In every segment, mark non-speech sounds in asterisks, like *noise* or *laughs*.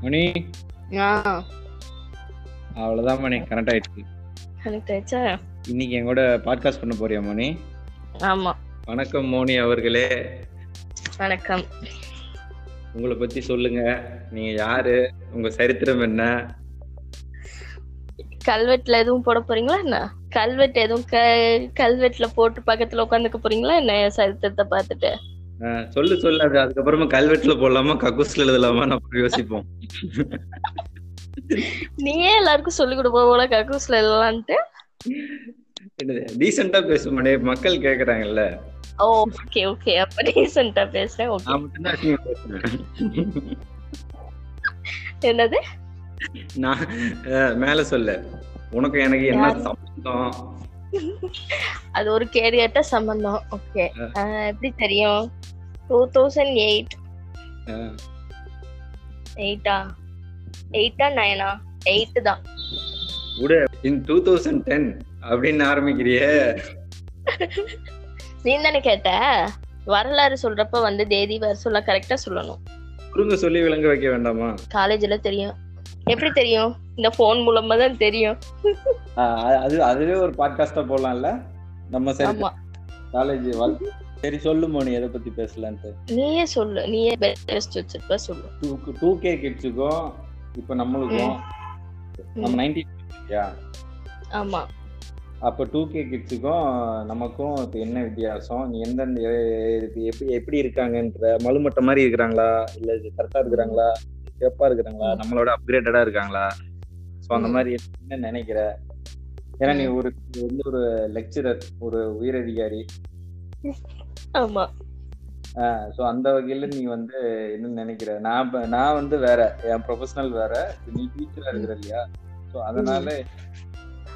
மணி? அவ்வளவுதான் மணி கனெக்ட் ஆயிடுச்சு. கனெக்ட் ஆயிடுச்சா? இன்னைக்கு என் கூட பாட்காஸ்ட் பண்ண போறியா மணி? ஆமா. வணக்கம் மோனி அவர்களே. வணக்கம். உங்களை பத்தி சொல்லுங்க. நீங்க யாரு? உங்க சரித்திரம் என்ன? கல்வெட்டுல எதுவும் போட போறீங்களா என்ன? கல்வெட்டு எதுவும் க- கல்வெட்டுல போட்டு பக்கத்துல உட்காந்துக்க போறீங்களா என்ன என் சரித்திரத்தை பார்த்துட்டு? சொல்லு சொல்லு. அது அதுக்கப்புறமா கல்வெட்டுல போடலாமா கக்கூஸ்ல எழுதலாமா நம்ம யோசிப்போம். நீயே எல்லாருக்கும் சொல்லி கொடுப்ப போல கக்கூஸ்ல எழுதலான்ட்டு. டீசெண்டா பேச மணி மக்கள் கேக்குறாங்கல்ல. ஓகே ஓகே அப்ப ரீசெண்டா பேசுறேன் ஓகே என்னது? நான் மேல சொல்லு. உனக்கு எனக்கு என்ன சம்பந்தம்? அது ஒரு கேரியட்ட சம்பந்தம். ஓகே. எப்படி தெரியும்? டூ தௌசண்ட் எயிட் எயிட்டா எயிட்டா நைனா எயிட் தான். விடு. இன் டூ தௌசண்ட் டென் அப்படின்னு ஆரம்பிக்கிறியே. நீ தானே கேட்ட? வரலாறு சொல்றப்ப வந்து தேதி வருஷம் கரெக்டா சொல்லணும். குறுங்க சொல்லி விளங்க வைக்க வேண்டாமா? காலேஜ்ல தெரியும். எப்படி தெரியும்? இந்த போன் மூலமா தான் தெரியும். அது அதுவே ஒரு பாட்காஸ்டா போடலாம்ல? நம்ம சரி. காலேஜ் சரி சொல்லு மோனி எதை பத்தி பேசலான்ட்டு. நீயே சொல்லு. நீயே பெஸ்ட் வச்சிருப்ப சொல்லு. டூ டூ கே கிட்ஸுக்கும் இப்ப நம்மளுக்கும். நம்ம நைன்டி ஆமா. அப்ப டூ கே கிட்ஸுக்கும் நமக்கும் இப்ப என்ன வித்தியாசம்? நீ எந்தெந்த எப்படி எப்படி இருக்காங்கன்ற மலுமட்ட மாதிரி இருக்கிறாங்களா? இல்ல கரெக்டா இருக்கிறாங்களா? சிறப்பா இருக்கிறாங்களா. நம்மளோட அப்கிரேட்டடா இருக்காங்களா? சோ அந்த. மாதிரி என்ன நினைக்கிற? ஏன்னா நீ ஒரு வந்து ஒரு லெக்சரர் ஒரு உயரதிகாரி. ஆமா. ஸோ அந்த வகையில நீ வந்து என்ன நினைக்கிற? நான் நான் வந்து வேற என் ப்ரொஃபஷனல் வேற நீ டீச்சரா இருக்கிற இல்லையா? ஸோ அதனால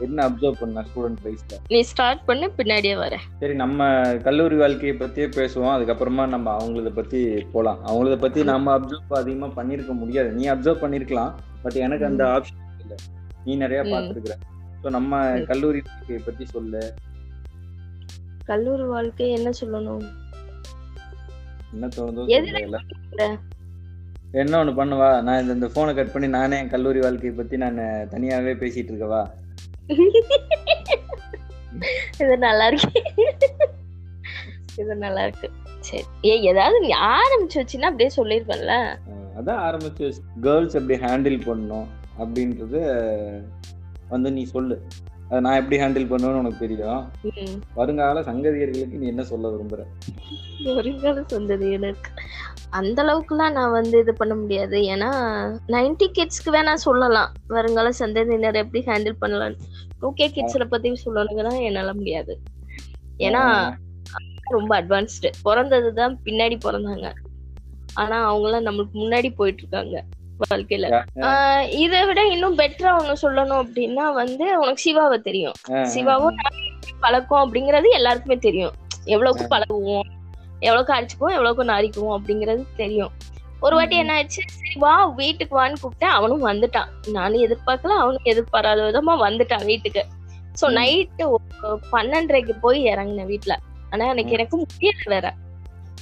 என்ன அப்சர்வ் பண்ண ஸ்டூடெண்ட் லைஃப்ல நீ ஸ்டார்ட் பண்ணு பின்னாடியே வரேன் சரி நம்ம கல்லூரி வாழ்க்கையை பத்தியே பேசுவோம். அதுக்கப்புறமா நம்ம அவங்களத பத்தி போலாம். அவங்களத பத்தி நம்ம அப்சர்வ் அதிகமா பண்ணிருக்க முடியாது. நீ அப்சர்வ் பண்ணிருக்கலாம். பட் எனக்கு அந்த ஆப்ஷன் இல்ல. நீ நிறைய. பார்த்திருக்கிற. ஸோ நம்ம. கல்லூரி வாழ்க்கையை பத்தி சொல்லு. கல்லூரி வாழ்க்கை என்ன சொல்லணும்? என்ன தோணுதோ என்ன ஒண்ணு பண்ணுவா? நான் இந்த- இந்த போனை கட் பண்ணி நானே என் கல்லூரி வாழ்க்கையை பத்தி நான் தனியாவே பேசிட்டு இருக்கவா? *laughs* இது நல்லா இருக்கு இது நல்லா இருக்கு சரி. ஏ ஏதாவது நீ ஆரம்பிச்சு வச்சுன்னா அப்படியே சொல்லிருப்பேன்ல அதான் ஆரம்பிச்சு கேர்ள்ஸ் எப்படி ஹேண்டில் பண்ணணும் அப்படின்றது வந்து நீ சொல்லு. அதை நான் எப்படி ஹேண்டில் பண்ணுவேன்னு உனக்கு தெரியும். வருங்கால சங்கதியர்களுக்கு நீ என்ன சொல்ல விரும்புற? வருங்கால சந்ததியினருக்கு அந்த அளவுக்குலாம் நான் வந்து இது பண்ண முடியாது. ஏன்னா நைன்டி கிட்ஸ்க்கு வேணா சொல்லலாம். வருங்கால சந்ததியினர் எப்படி ஹேண்டில் பண்ணலாம். டூ கே கிட்ஸ்ல பத்தி சொல்லணுங்கன்னா என்னால முடியாது. ஏன்னா ரொம்ப அட்வான்ஸ்டு பிறந்தது தான் பின்னாடி பிறந்தாங்க. ஆனா அவங்களாம் நம்மளுக்கு முன்னாடி போயிட்டு இருக்காங்க வாழ்க்கையில ஆஹ் இதை விட இன்னும் பெட்டரா ஒண்ணு சொல்லணும் அப்படின்னா வந்து உனக்கு சிவாவை தெரியும். சிவாவும் பழக்கம் அப்படிங்கறது எல்லாருக்குமே தெரியும். எவ்வளவுக்கு பழகுவோம்? எவ்வளவுக்கு அடிச்சுக்குவோம் எவ்வளவுக்கு நாரிக்குவோம் அப்படிங்கறது தெரியும். ஒரு வாட்டி என்ன ஆச்சு சரி வா வீட்டுக்கு வான்னு கூப்பிட்டேன். அவனும் வந்துட்டான். நானும் எதிர்பார்க்கல அவனும் எதிர்பாராத விதமா வந்துட்டான் வீட்டுக்கு. சோ. நைட்டு பன்னெண்டரைக்கு போய் இறங்கினேன் வீட்டுல ஆனா எனக்கு எனக்கு முடியல வேற.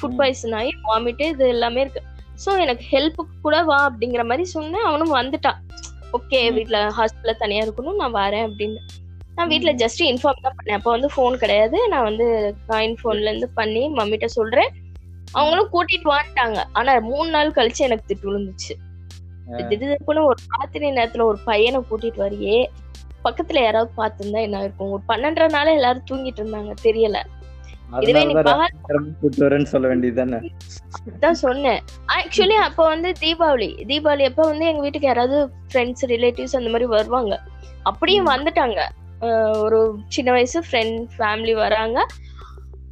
ஃபுட். பாய்சன் ஆகி வாமிட்டு இது எல்லாமே இருக்கு. சோ எனக்கு ஹெல்ப்புக்கு கூட வா அப்படிங்கிற மாதிரி சொன்னேன். அவனும் வந்துட்டான். ஓகே ம். வீட்ல ஹாஸ்டல்ல தனியா இருக்கணும் நான் வரேன் அப்படின்னு. நான் வீட்ல ம். ஜஸ்ட் இன்ஃபார்ம் தான் பண்ணேன். அப்போ வந்து ஃபோன் கிடையாது. நான் வந்து காயின் ஃபோன்ல இருந்து பண்ணி மம்மிட்ட சொல்றேன். அவங்களும் கூட்டிட்டு வந்துட்டாங்க. ஆனா மூணு நாள் கழிச்சு எனக்கு திட்டு விழுந்துச்சு. திடீர்னு ஒரு ராத்திரி நேரத்துல ஒரு பையனை கூட்டிட்டு வரியே. பக்கத்துல யாராவது பார்த்திருந்தா என்ன இருக்கும் ஒரு பன்னெண்டரை நாள் எல்லாரும் தூங்கிட்டு இருந்தாங்க. தெரியல. இதுவே நீ சொல்ல வேண்டியது தானே தான் சொன்னேன் ஆக்சுவலி அப்போ வந்து தீபாவளி. தீபாவளி அப்ப வந்து எங்க வீட்டுக்கு யாராவது ஃப்ரெண்ட்ஸ் ரிலேட்டிவ்ஸ் அந்த மாதிரி வருவாங்க. அப்படியும். வந்துட்டாங்க. ஒரு சின்ன வயசு ஃப்ரெண்ட் ஃபேமிலி வராங்க.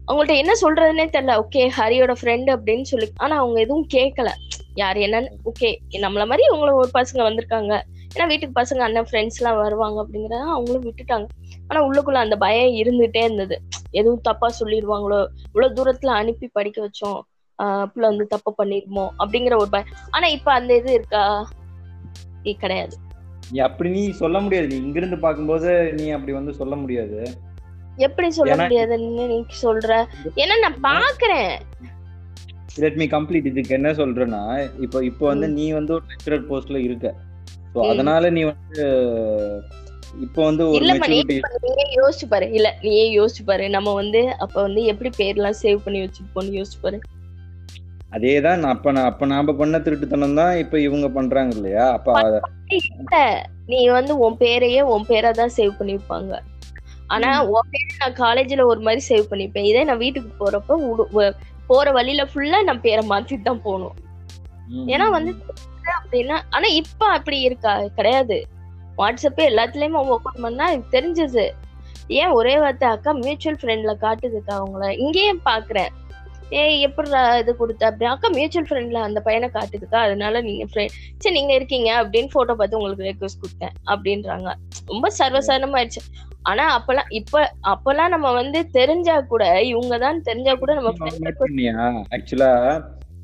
அவங்கள்ட்ட என்ன சொல்றதுன்னே தெரியல. ஓகே ஹரியோட ஃப்ரெண்டு அப்படின்னு சொல்லி ஆனா அவங்க எதுவும் கேட்கல யார் என்னன்னு ஓகே நம்மள மாதிரி இவங்களும் ஒரு பசங்க வந்திருக்காங்க. ஏன்னா வீட்டுக்கு பசங்க அண்ணன் ஃப்ரெண்ட்ஸ் எல்லாம் வருவாங்க அப்படிங்கறத அவங்களும் விட்டுட்டாங்க. ஆனா உள்ளுக்குள்ள அந்த பயம் இருந்துட்டே இருந்தது. எதுவும் தப்பா சொல்லிடுவாங்களோ இவ்வளவு தூரத்துல அனுப்பி படிக்க வச்சோம். புள்ள வந்து தப்பு பண்ணிருமோ அப்படிங்கிற ஒரு பயம். ஆனா இப்ப அந்த இது இருக்கா? கிடையாது. நீ அப்படி நீ சொல்ல முடியாது. நீ இங்கிருந்து பார்க்கும்போது நீ அப்படி வந்து சொல்ல முடியாது. எப்படி சொல்ல முடியாதுன்னு நீ சொல்ற? ஏன்னா நான் பாக்குறேன் லெட் மீ கம்ப்ளீட் இதுக்கு என்ன சொல்றேன்னா இப்போ இப்போ வந்து நீ வந்து ஒரு லெக்சரர் போஸ்ட்ல இருக்க. ம். அதனால நீ வந்து இப்போ வந்து ஒரு நீயே யோசிச்சு பாரு? இல்ல நீயே யோசிச்சு பாரு? நம்ம வந்து அப்ப வந்து எப்படி பேர்லாம் சேவ் பண்ணி வச்சிருப்போம்னு யோசிச்சு பாரு. அதே தான் நான் அப்ப நான் அப்ப நாம பண்ண திருட்டுத்தனம் தான் இப்ப இவங்க பண்றாங்க இல்லையா? அப்ப இல்ல நீ வந்து உன் பேரையே உன் பேரா தான் சேவ் பண்ணிருப்பாங்க ஆனா உன் பேரை நான் காலேஜ்ல ஒரு மாதிரி சேவ் பண்ணிப்பேன். இதே நான் வீட்டுக்கு போறப்ப போற வழியில ஃபுல்லா நான் பேரை மாத்திட்டு தான் போகணும். ஏன்னா வந்து அப்படின்னா ஆனா இப்ப அப்படி இருக்கா? கிடையாது. வாட்ஸ்அப் எல்லாத்துலயுமே ஓபன் பண்ணா தெரிஞ்சது. ஏன் ஒரே வார்த்தை அக்கா மியூச்சுவல் ஃப்ரெண்ட்ல காட்டுதுக்கா அவங்கள. இங்கேயும் பாக்குறேன். ஏய் எப்படி இது கொடுத்த? அப்படி. அக்கா மியூச்சுவல் ஃப்ரெண்ட்ல அந்த பையனை காட்டுதுக்கா அதனால நீங்க friend- சரி நீங்க இருக்கீங்க அப்படின்னு போட்டோ பார்த்து உங்களுக்கு ரெக்வஸ்ட் கொடுத்தேன் அப்படின்றாங்க. ரொம்ப சர்வசாதாரணமாயிடுச்சு ஆனா அப்பெல்லாம் இப்ப அப்பெல்லாம் நம்ம வந்து தெரிஞ்சா கூட இவங்க தான் தெரிஞ்சா கூட நம்ம ஆக்சுவலா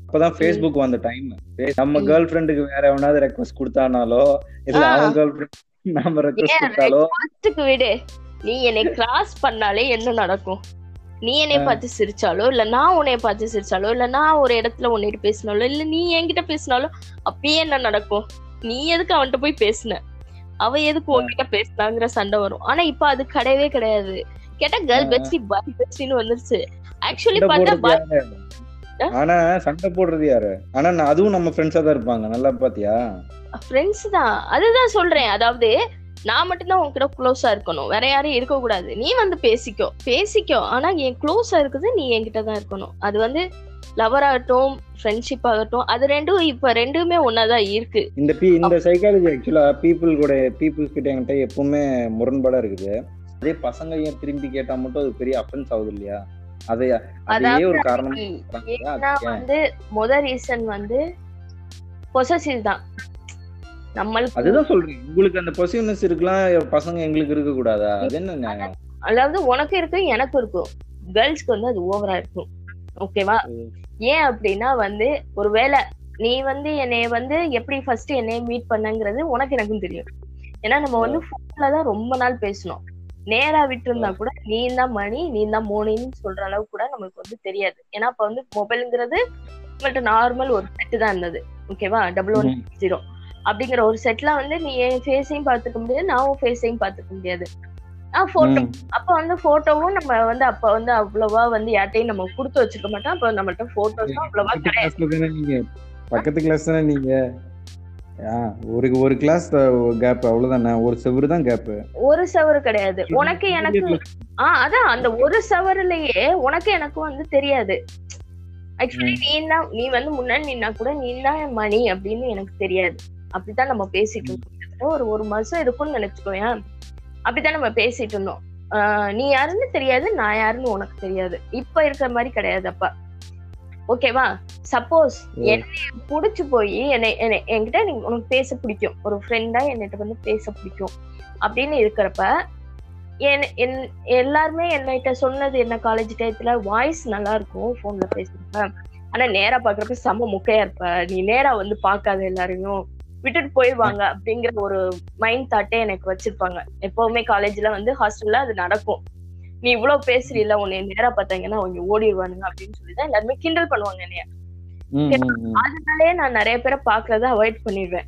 அப்பதான் ஃபேஸ்புக் வந்த டைம் நம்ம. கேர்ள் ஃப்ரெண்டுக்கு வேற எவனாவது ரெக்வஸ்ட் கொடுத்தானாலோ இல்ல. அவன் கேர்ள் ஃப்ரெண்ட் நாம ரெக்வஸ்ட் கொடுத்தாலோ விடு. நீ என்னை கிராஸ் பண்ணாலே என்ன நடக்கும்? நீ என்னை. பார்த்து சிரிச்சாலோ இல்ல நான் உன்னை பார்த்து சிரிச்சாலோ இல்ல நான் ஒரு இடத்துல உன்னிட்டு பேசினாலோ இல்ல நீ என்கிட்ட பேசினாலும் அப்பயே என்ன நடக்கும்? நீ எதுக்கு அவன்கிட்ட போய் பேசின? அவ எதுக்கு உன்கிட்ட பேசினாங்கிற சண்டை வரும். ஆனா இப்ப அது கிடையவே கிடையாது. கேட்டா கேர்ள். பெஸ்டி பாய் பெஸ்டின்னு வந்துருச்சு. ஆக்சுவலி பார்த்தா? ஆனா சண்டை போடுறது யாரு? ஆனா அதுவும் நம்ம ஃப்ரெண்ட்ஸா தான் இருப்பாங்க. நல்லா பாத்தியா? ஃப்ரெண்ட்ஸ் தான். அதுதான் சொல்றேன். அதாவது நான் மட்டும்தான் உன்கிட்ட க்ளோஸா இருக்கணும். வேற யாரும் இருக்க கூடாது நீ வந்து பேசிக்கோ. பேசிக்கோ. ஆனா என் க்ளோஸா இருக்குது நீ என்கிட்ட தான் இருக்கணும். அது வந்து லவர் ஆகட்டும் ஃப்ரெண்ட்ஷிப் ஆகட்டும் அது ரெண்டும் இப்ப ரெண்டுமே ஒன்னாதான் இருக்கு. இந்த பி இந்த சைக்காலஜி ஆக்சுவலா பீப்புள் கூட பீப்புள்ஸ் கிட்ட என்கிட்ட எப்பவுமே முரண்பாடா இருக்குது. அதே பசங்க ஏன் திரும்பி கேட்டா மட்டும் அது பெரிய அஃபென்ஸ் ஆகுது இல்லையா? அதை அதையே ஒரு காரணமா? வந்து முத ரீசன் வந்து பொசசிவ் தான். நம்மளுக்கு அதுதான் சொல்றேன். உங்களுக்கு அந்த பொசிவ்னஸ் இருக்கலாம் பசங்க எங்களுக்கு இருக்க கூடாதா அது என்ன அதாவது உனக்கு இருக்கு எனக்கு இருக்கும் கேர்ள்ஸ்க்கு வந்து அது ஓவரா இருக்கும். ஓகேவா. ஏன் அப்படின்னா வந்து ஒருவேளை நீ வந்து என்னைய வந்து எப்படி ஃபர்ஸ்ட் என்னைய மீட் பண்ணங்கிறது உனக்கு எனக்கும் தெரியும். ஏன்னா நம்ம வந்து போன்ல தான் ரொம்ப நாள் பேசணும் நேரா விட்டு கூட நீ தான் மணி நீ தான் மோனின்னு சொல்ற அளவுக்கு கூட நமக்கு வந்து தெரியாது. ஏன்னா அப்ப வந்து மொபைல்ங்கிறது உங்கள்ட்ட நார்மல் ஒரு செட்டு தான் இருந்தது. ஓகேவா டபுள் ஒன் ஜீரோ அப்படிங்கிற ஒரு செட்ல வந்து நீ என் ஃபேஸையும் பார்த்துக்க முடியாது நான் உன் ஃபேஸையும் பார்த்துக்க முடியாது. ஆஹ் போட்டோ. அப்ப வந்து போட்டோவும் நம்ம வந்து அப்ப வந்து அவ்வளவா வந்து யார்ட்டையும் நம்ம கொடுத்து வச்சிருக்க மாட்டோம். அப்ப நம்மள்ட்ட போட்டோஸும் அவ்வளவா கிடையாது. பக்கத்து கிளாஸ் தானே நீங்க? ஒரு ஒரு கிளாஸ் கேப் அவ்வளவுதானே? ஒரு செவரு தான் கேப் ஒரு சவறு கிடையாது. உனக்கு எனக்கு ஆஹ் அதான் அந்த ஒரு சவருலயே உனக்கு எனக்கு வந்து தெரியாது. ஆக்சுவலி நீ தான் நீ வந்து முன்னாடி நின்னா கூட நீ தான் மணி அப்படின்னு எனக்கு தெரியாது. அப்படித்தான் நம்ம பேசிட்டு இருந்தோம். ஒரு ஒரு மாசம் இருக்கும்னு நினைச்சுக்கோயேன். அப்படித்தான் நம்ம பேசிட்டு இருந்தோம். ஆஹ் நீ யாருன்னு தெரியாது நான் யாருன்னு உனக்கு தெரியாது. இப்ப இருக்கிற மாதிரி கிடையாது அப்ப. ஓகேவா சப்போஸ் என்னை புடிச்சு போய் என்னை என்னை என்கிட்ட நீ உனக்கு பேச பிடிக்கும். ஒரு ஃப்ரெண்டா என்கிட்ட வந்து பேச பிடிக்கும். அப்படின்னு இருக்கிறப்ப என் எல்லாருமே என்கிட்ட சொன்னது என்ன காலேஜ் டயத்துல வாய்ஸ் நல்லா இருக்கும் போன்ல பேசுறப்ப. ஆனா நேரா பாக்குறப்ப செம்ம முக்கையா இருப்ப. நீ நேரா வந்து பார்க்காத எல்லாரையும். விட்டுட்டு போயிடுவாங்க அப்படிங்கிற ஒரு மைண்ட் தாட்டே எனக்கு வச்சிருப்பாங்க. எப்பவுமே காலேஜ்ல வந்து ஹாஸ்டல்ல அது நடக்கும். நீ இவ்வளவு பேசுறீல உன்னை நேரா பார்த்தாங்கன்னா அவங்க ஓடிடுவானுங்க அப்படின்னு சொல்லிதான் எல்லாருமே கிண்டல் பண்ணுவாங்க என்னைய. அதனாலே நான் நிறைய பேரை பாக்குறத அவாய்ட் பண்ணிடுவேன்.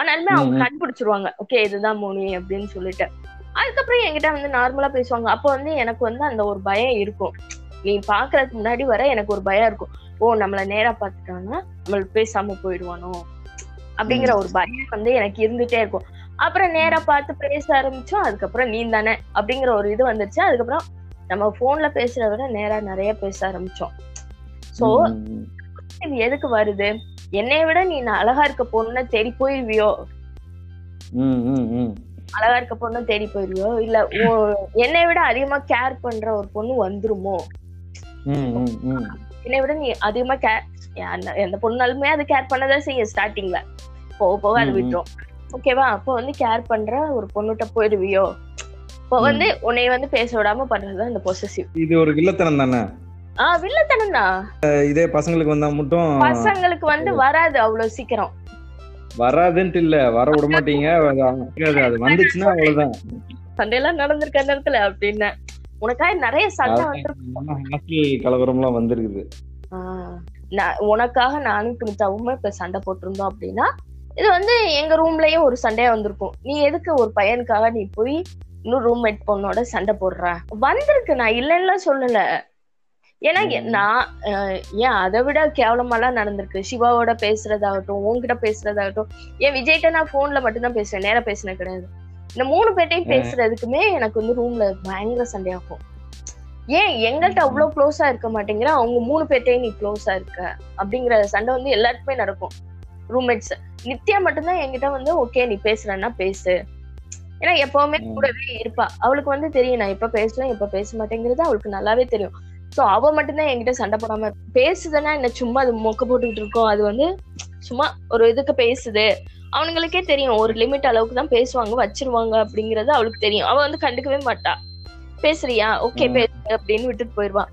ஆனாலுமே அவங்க. கண்டுபிடிச்சிருவாங்க. ஓகே இதுதான் மோனி அப்படின்னு சொல்லிட்டு. அதுக்கப்புறம் என்கிட்ட வந்து நார்மலா பேசுவாங்க. அப்போ வந்து எனக்கு வந்து அந்த ஒரு பயம் இருக்கும். நீ பாக்குறதுக்கு முன்னாடி வர எனக்கு ஒரு பயம் இருக்கும். ஓ நம்மள நேரா பாத்துட்டாங்கன்னா நம்மளுக்கு பேசாம போயிடுவானோ? அப்படிங்கிற ஒரு பயம் வந்து எனக்கு இருந்துட்டே இருக்கும். அப்புறம் நேரா பார்த்து பேச ஆரம்பிச்சோம். அதுக்கப்புறம் நீ தானே? அப்படிங்கிற ஒரு இது வந்துருச்சு. அதுக்கப்புறம் நம்ம போன்ல பேசுறத விட நேரா நிறைய பேச ஆரம்பிச்சோம். சோ இது எதுக்கு வருது? என்னை விட நீ அழகா இருக்க பொண்ணு தேடி போயிருவியோ? அழகா இருக்க பொண்ணு தேடி போயிருவியோ? இல்ல என்னை விட அதிகமா கேர் பண்ற ஒரு பொண்ணு வந்துருமோ? என்னை விட நீ அதிகமா கேர் எந்த பொண்ணாலுமே அது கேர் பண்ணதான் செய்யும் ஸ்டார்டிங்ல போக போக அது. விட்டுரும். ஓகேவா அப்போ வந்து கேர் பண்ற ஒரு பொண்ணுகிட்ட போயிருவியோ இப்போ வந்து உன்னை வந்து பேச விடாம பண்றதுதான் இந்த பொசசிவ் இது ஒரு வில்லத்தனம் தானே? ஆஹ் வில்லத்தனம் தான். இதே பசங்களுக்கு வந்தா மட்டும் பசங்களுக்கு வந்து வராது அவ்வளவு சீக்கிரம். வராதுன்ட்டு இல்ல வர விட மாட்டீங்க. அது வந்துச்சுன்னா அவ்வளவுதான். சண்டையெல்லாம் நடந்திருக்க அந்த இடத்துல அப்படின்னு. உனக்காக நிறைய சண்டை வந்து ஹாஸ்டல் கலவரம் எல்லாம் வந்திருக்குது. நான் உனக்காக நானும் துணித்தாவுமே இப்ப சண்டை போட்டிருந்தோம் அப்படின்னா இது வந்து எங்க ரூம்லயும் ஒரு சண்டையா வந்திருக்கும். நீ எதுக்கு ஒரு பையனுக்காக நீ போய் இன்னும் ரூம்மேட் பொண்ணோட சண்டை போடுற? வந்திருக்கு நான் இல்லைன்னா சொல்லல. ஏன்னா. நான் ஏன் அதை விட கேவலமாலாம் நடந்திருக்கு. சிவாவோட பேசுறதாகட்டும் உன்கிட்ட பேசுறதாகட்டும். ஏன் விஜய்கிட்ட நான் போன்ல மட்டும்தான் பேசுவேன் நேரா பேசினது கிடையாது. இந்த மூணு பேர்ட்டையும். பேசுறதுக்குமே எனக்கு வந்து ரூம்ல பயங்கர சண்டையாகும். ஏன் எங்கள்கிட்ட அவ்வளவு க்ளோஸா இருக்க மாட்டேங்கிற? அவங்க மூணு பேர்ட்டையும் நீ க்ளோஸா இருக்க. அப்படிங்கிற சண்டை வந்து எல்லாருக்குமே நடக்கும். ரூம்மேட்ஸ் நித்யா மட்டும்தான் என்கிட்ட வந்து ஓகே நீ பேசுறன்னா பேசு. ஏன்னா எப்பவுமே. கூடவே இருப்பா. அவளுக்கு வந்து தெரியும் நான் எப்ப பேசலாம் எப்ப பேச மாட்டேங்கிறது அவளுக்கு நல்லாவே தெரியும். சோ அவ மட்டும்தான் என்கிட்ட சண்டை போடாம. பேசுதுன்னா என்ன சும்மா அது மொக்க போட்டுக்கிட்டு இருக்கோம். அது வந்து சும்மா ஒரு இதுக்கு பேசுது. அவனுங்களுக்கே தெரியும் ஒரு லிமிட் அளவுக்கு தான் பேசுவாங்க வச்சிருவாங்க அப்படிங்கறது அவளுக்கு தெரியும். அவ வந்து கண்டுக்கவே மாட்டா. பேசுறியா? ஓகே. பேசு அப்படின்னு விட்டுட்டு போயிருவா.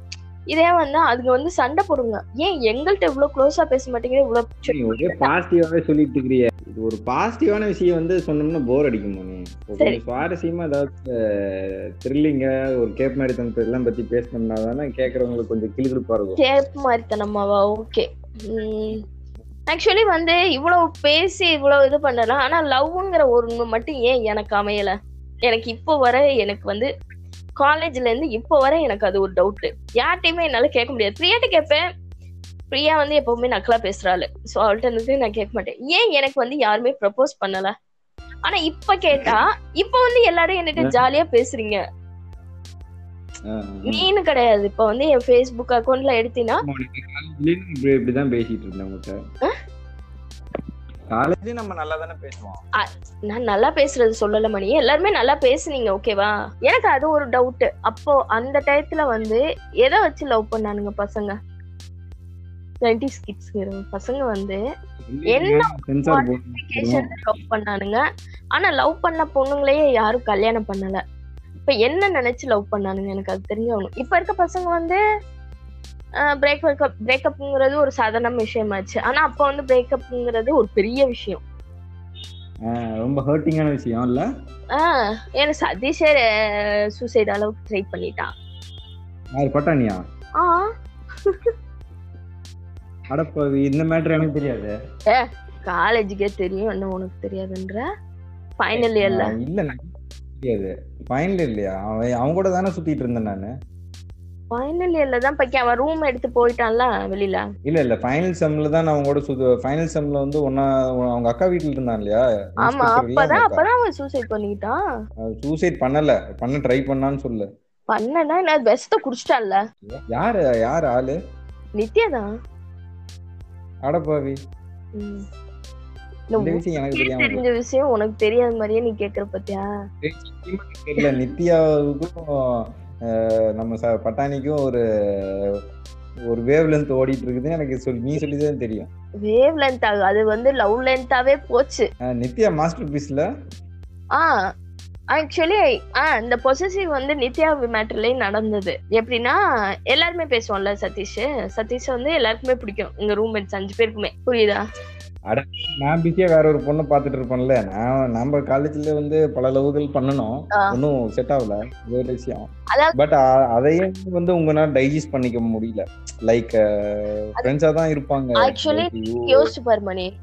இதே வந்து அதுங்க வந்து சண்டை போடுங்க. ஏன் எங்கள்கிட்ட இவ்வளவு க்ளோஸா பேச மாட்டேங்கிற இவ்வளவு ஒரே பாசிட்டிவாவே சொல்லிட்டு இருக்கிறிய. இது ஒரு பாசிட்டிவான விஷயம் வந்து சொன்னோம்னா போர் அடிக்குமா சரி. சுவாரஸ்யமா ஏதாவது த்ரில்லிங்க ஒரு கேப் மாதிரி தனத்தை எல்லாம் பத்தி பேசணும்னா தானே கேட்கறவங்களுக்கு கொஞ்சம் கிளுகிழுப்பா இருக்கும். கேப் மாதிரி தனமாவா? ஓகே ஆக்சுவலி வந்து இவ்வளவு பேசி இவ்வளவு இது பண்ணலாம் ஆனா லவ்ங்கிற ஒண்ணு மட்டும் ஏன் எனக்கு அமையல? எனக்கு இப்போ வர எனக்கு வந்து காலேஜ்ல இருந்து இப்போ வர எனக்கு அது ஒரு டவுட் யார்ட்டையுமே என்னால கேட்க முடியாது. பிரியாட்ட கேட்பேன். பிரியா வந்து எப்பவுமே நக்கலா பேசுறாள். சோ அவள்கிட்ட இருந்து நான் கேட்க மாட்டேன். ஏன் எனக்கு வந்து யாருமே ப்ரப்போஸ் பண்ணல? ஆனா இப்ப கேட்டா இப்ப வந்து எல்லாரும் என்கிட்ட ஜாலியா பேசுறீங்க. நீனு கிடையாது. இப்ப வந்து என் ஃபேஸ்புக் அக்கௌண்ட்ல எடுத்தீங்கன்னா இப்படிதான் பேசிட்டு இருந்தேன் காலேஜ்லயும் நம்ம நல்லா தானே பேசுவோம் நான் நல்லா பேசுறது சொல்லல மணி. எல்லாருமே நல்லா பேசுனீங்க ஓகேவா? எனக்கு அது ஒரு டவுட் அப்போ அந்த டயத்துல வந்து எதை வச்சு லவ் பண்ணானுங்க பசங்க? டுவெண்ட்டி கிட்ஸ் பசங்க வந்து என்ன லவ் பண்ணானுங்க? ஆனா லவ் பண்ண பொண்ணுங்களையே யாரும் கல்யாணம் பண்ணல. இப்ப என்ன நினைச்சு லவ் பண்ணானுங்க? எனக்கு அது தெரிஞ்சவங்க. இப்ப இருக்க பசங்க வந்து பிரேக் பிரேக்கப்ங்கிறது ஒரு சாதாரண விஷயமாச்சு. ஆனா அப்ப வந்து பிரேக்கப்ங்கிறது ஒரு பெரிய விஷயம். ரொம்ப ஹர்ட்டிங்கான விஷயம் இல்ல? எனக்கு சதீஷே சூசைட் அளவுக்கு ட்ரை பண்ணிட்டான் யாரு பட்டானியா ஆ. அடப்ப இந்த மேட்டர் எனக்கு தெரியாது. காலேஜுக்கே தெரியும் என்ன உனக்கு தெரியாதுன்ற? ஃபைனல் இயர்ல இல்ல தெரியாது. ஃபைனல் இல்லையா அவன் அவன் கூட தானே சுத்திட்டு இருந்தேன் நானு. ஃபைனல் இயர்ல தான் பக்கி அவன் ரூம் எடுத்து போயிட்டான்ல வெளியில? இல்ல இல்ல ஃபைனல் செம்ல தான் நான் அவங்க கூட சுத்து ஃபைனல் செம்ல வந்து ஒன்னா அவங்க அக்கா வீட்ல இருந்தான் இல்லையா? ஆமா அப்பதான் அப்பதான் அவன் சூசைட் பண்ணிக்கிட்டான் சூசைட் பண்ணல. பண்ண ட்ரை பண்ணான்னு சொல்லு. பண்ணனா என்ன பெஸ்ட குடிச்சிட்டான்ல? யாரு யாரு ஆளு? நித்யா தான். உனக்கே தெரியாம தெரிஞ்ச விஷயம் உனக்கு தெரியாத மாதிரியே நீ கேக்குற பத்தியா. தெரியல நித்யாவுக்கும் நம்ம ச- பட்டாணிக்கும் ஒரு ஒரு வேவ் லென்த் ஓடிட்டு இருக்குது எனக்கு சொல்லி நீ சொல்லிதான் தெரியும். வேவ் லென்த் அது வந்து லவ் லென்த்தாவே போச்சு. நித்யா மாஸ்டர் பீஸ்ல ஆ ஆக்சுவலி இந்த பொசசிவ் வந்து நித்யா மேட்டர்லயும் நடந்தது. எப்படின்னா எல்லாருமே பேசுவோம்ல சதீஷ். சதீஷ் வந்து எல்லாருக்குமே பிடிக்கும். எங்க ரூம்மேட்ஸ் அஞ்சு பேருக்குமே. புரியுதா? நான் பிஸியா வேற ஒரு பொண்ணை பாத்துட்டு இருப்பேன்ல. நான் நம்ம காலேஜ்ல வந்து பல லவ்கள் பண்ணணும். ஆ. ஒன்னும் செட் ஆகல. இது ஒரு விஷயம். பட் அதையும் வந்து உங்களால டைஜஸ்ட் பண்ணிக்க முடியல. லைக் ஃப்ரெண்ட்ஸா தான் இருப்பாங்க. You, யோசிச்சு பாரு மணி.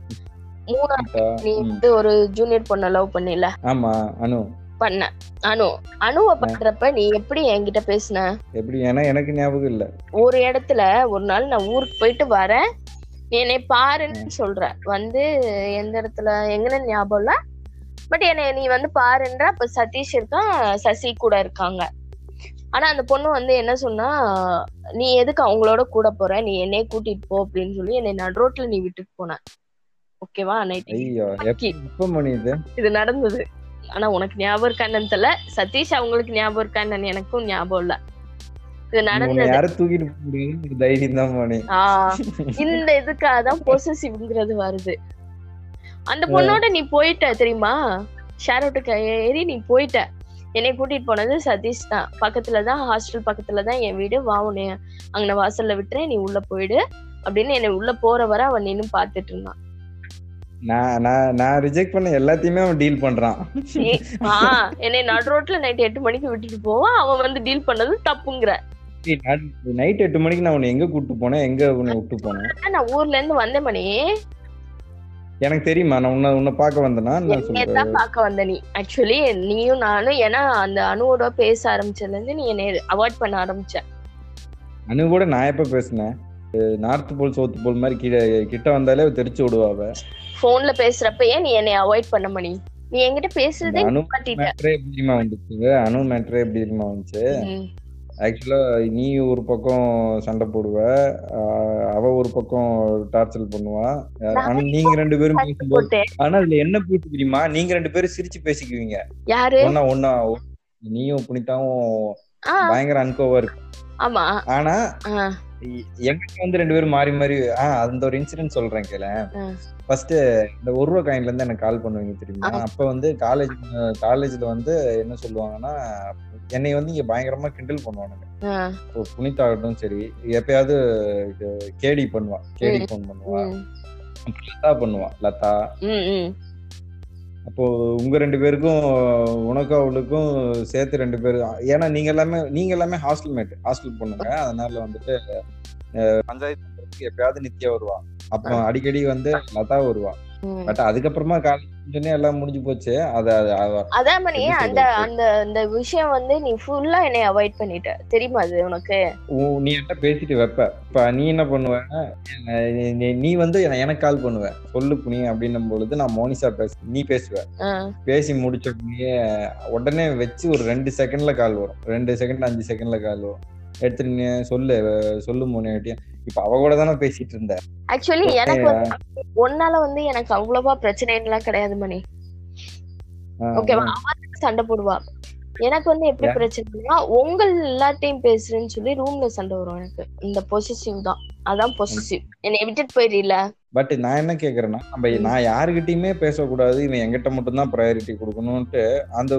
நீ வந்து ஒரு ஜூனியர் பொண்ண லவ் பண்ணில. ஆமா அனு. பண்ண. அனு. அனுவை பண்றப்ப நீ எப்படி என்கிட்ட பேசுன? எப்படி? ஏன்னா எனக்கு ஞாபகம் இல்ல. ஒரு இடத்துல ஒரு நாள் நான் ஊருக்கு போயிட்டு வரேன். என்னை பாருன்னு சொல்ற. வந்து எந்த இடத்துல எங்கன்னு ஞாபகம் இல்ல. பட் என்னை நீ வந்து பாருன்ற அப்ப சதீஷ் இருக்கான் சசி கூட இருக்காங்க. ஆனா அந்த பொண்ணு வந்து என்ன சொன்னா நீ எதுக்கு அவங்களோட கூட போற? நீ என்னைய கூட்டிட்டு போ அப்படின்னு சொல்லி என்னை நடுரோட்ல நீ விட்டுட்டு போன. ஓகேவா நைட் இது? நடந்தது. ஆனா உனக்கு ஞாபகம் இருக்கான்னு தெரியல. சதீஷ் அவங்களுக்கு ஞாபகம் இருக்கான்னு எனக்கும் ஞாபகம் இல்ல. இந்த இதுக்காக தான் பொசசிவ்ங்கிறது வருது. அந்த பொண்ணோட நீ போயிட்ட தெரியுமா? ஷேர் அவுட்டுக்கு ஏறி நீ போயிட்ட. என்னை கூட்டிட்டு போனது சதீஷ் தான். பக்கத்துல தான் ஹாஸ்டல் பக்கத்துல தான் என் வீடு. வா உன்னை அங்க வாசல்ல விட்டுறேன் நீ உள்ள போயிடு அப்படின்னு என்னை உள்ள போற வரை அவன் நின்னு பாத்துட்டு இருந்தான். நான் நான் நான் ரிஜெக்ட் பண்ண எல்லாத்தையுமே அவன் டீல் பண்றான். என்னை நடு ரோட்ல நைட் எட்டு மணிக்கு விட்டுட்டு போவான் அவன் வந்து டீல் பண்ணது தப்புங்கிற. நைட் எட்டு மணிக்கு நான் உன்னை எங்க கூட்டு போனேன்? எங்க உன்னை விட்டு போனேன்? நான் ஊர்ல இருந்து வந்தேன் மணி. எனக்கு தெரியுமா நான் உன்னை உன்னை பார்க்க வந்தேனா? நான் சொல்றேன் தான் பார்க்க வந்த நீ. ஆக்சுவலி நீயும் நானும் ஏன்னா அந்த அணுவோட பேச ஆரம்பிச்சதுல இருந்து நீ என்னை அவாய்ட் பண்ண ஆரம்பிச்ச. அனு கூட நான் எப்ப பேசினேன் நார்த் போல் சவுத் போல் மாதிரி கீழே கிட்ட வந்தாலே தெரிச்சு விடுவாவ போன்ல பேசுறப்பயே நீ என்னை அவாய்ட் பண்ண மணி? நீ என்கிட்ட பேசுறதே அனு நிப்பாட்டிட்ட மேட்ரே எப்படி தெரியுமா வந்துச்சு? அனு மேட்ரே எப்படி தெரியுமா வந்துச்சு? ம். ஆக்சுவலா நீ ஒரு பக்கம் சண்டை போடுவ அவ ஒரு பக்கம் டார்ச்சர் பண்ணுவா. ஆனா நீங்க ரெண்டு பேரும் பேசும்போது ஆனா அதுல என்ன பூட்டு தெரியுமா? நீங்க ரெண்டு பேரும் சிரிச்சு பேசிக்குவீங்க. ஒன்னா ஒன்னா நீயும் புனிதாவும் பயங்கர அன்கோவா இருக்கு ஆமா. ஆனா எங்கிட்ட வந்து ரெண்டு பேரும் மாறி மாறி அந்த ஒரு இன்சிடென்ட் சொல்றேன் கேள. ஃபர்ஸ்ட் இந்த ஒரு ரூபா காயின்ல இருந்து எனக்கு கால் பண்ணுவீங்க தெரியுமா. அப்ப வந்து காலேஜ் காலேஜ்ல வந்து என்ன சொல்லுவாங்கன்னா என்னை வந்து இங்க பயங்கரமா கிண்டல் பண்ணுவானுங்க. புனிதாகட்டும் சரி. எப்பயாவது கேடி பண்ணுவா. கேடி ஃபோன் பண்ணுவா. லதா பண்ணுவா. லதா. அப்போ உங்க ரெண்டு பேருக்கும் உனக்கும் அவளுக்கும் சேர்த்து ரெண்டு பேரும் ஏன்னா நீங்க எல்லாமே நீங்க எல்லாமே ஹாஸ்டல் மேட் ஹாஸ்டல் பொண்ணுங்க. அதனால வந்துட்டு பஞ்சாயத்து எப்பயாவது நித்யா வருவா. அப்புறம் அடிக்கடி வந்து லதா வருவா. பட் அதுக்கப்புறமா காலேஜ் எல்லாம் முடிஞ்சு போச்சு. அத அதான் மணி அந்த? அந்த அந்த விஷயம் வந்து நீ ஃபுல்லா என்னை அவாய்ட் பண்ணிட்ட. தெரியுமா அது உனக்கு? நீ என்ன பேசிட்டு வைப்ப. இப்ப நீ என்ன பண்ணுவ? நீ- வந்து எனக்கு கால் பண்ணுவ. சொல்லு புனி அப்படின்னும் பொழுது நான் மோனிஷா பேச நீ பேசுவ. பேசி முடிச்ச உடனே உடனே வச்சு ஒரு ரெண்டு செகண்ட்ல கால் வரும். ரெண்டு செகண்ட் அஞ்சு செகண்ட்ல கால் வரும். எடுத்துட்டு சொல்லு சொல்லு மோனியாட்டியும் இப்ப அவ கூட தானே பேசிட்டு இருந்த. ஆக்சுவலி எனக்கு உன்னால வந்து எனக்கு அவ்வளவா பிரச்சனை எல்லாம் கிடையாது மணி. ஓகேவா அவ சண்டை போடுவா. எனக்கு வந்து எப்படி? பிரச்சனைனா உங்கள் எல்லாத்தையும் பேசுறேன்னு சொல்லி ரூம்ல சண்டை வரும் எனக்கு. இந்த பொசிசிவ் தான். அதான் பொசிசிவ் என்னை விட்டுட்டு போயிடல பட் நான் என்ன கேக்குறேன்னா நம்ம நான் யாருகிட்டயுமே பேசக்கூடாது. இவன் எங்கிட்ட மட்டும் தான் ப்ரையாரிட்டி கொடுக்கணும்ட்டு அந்த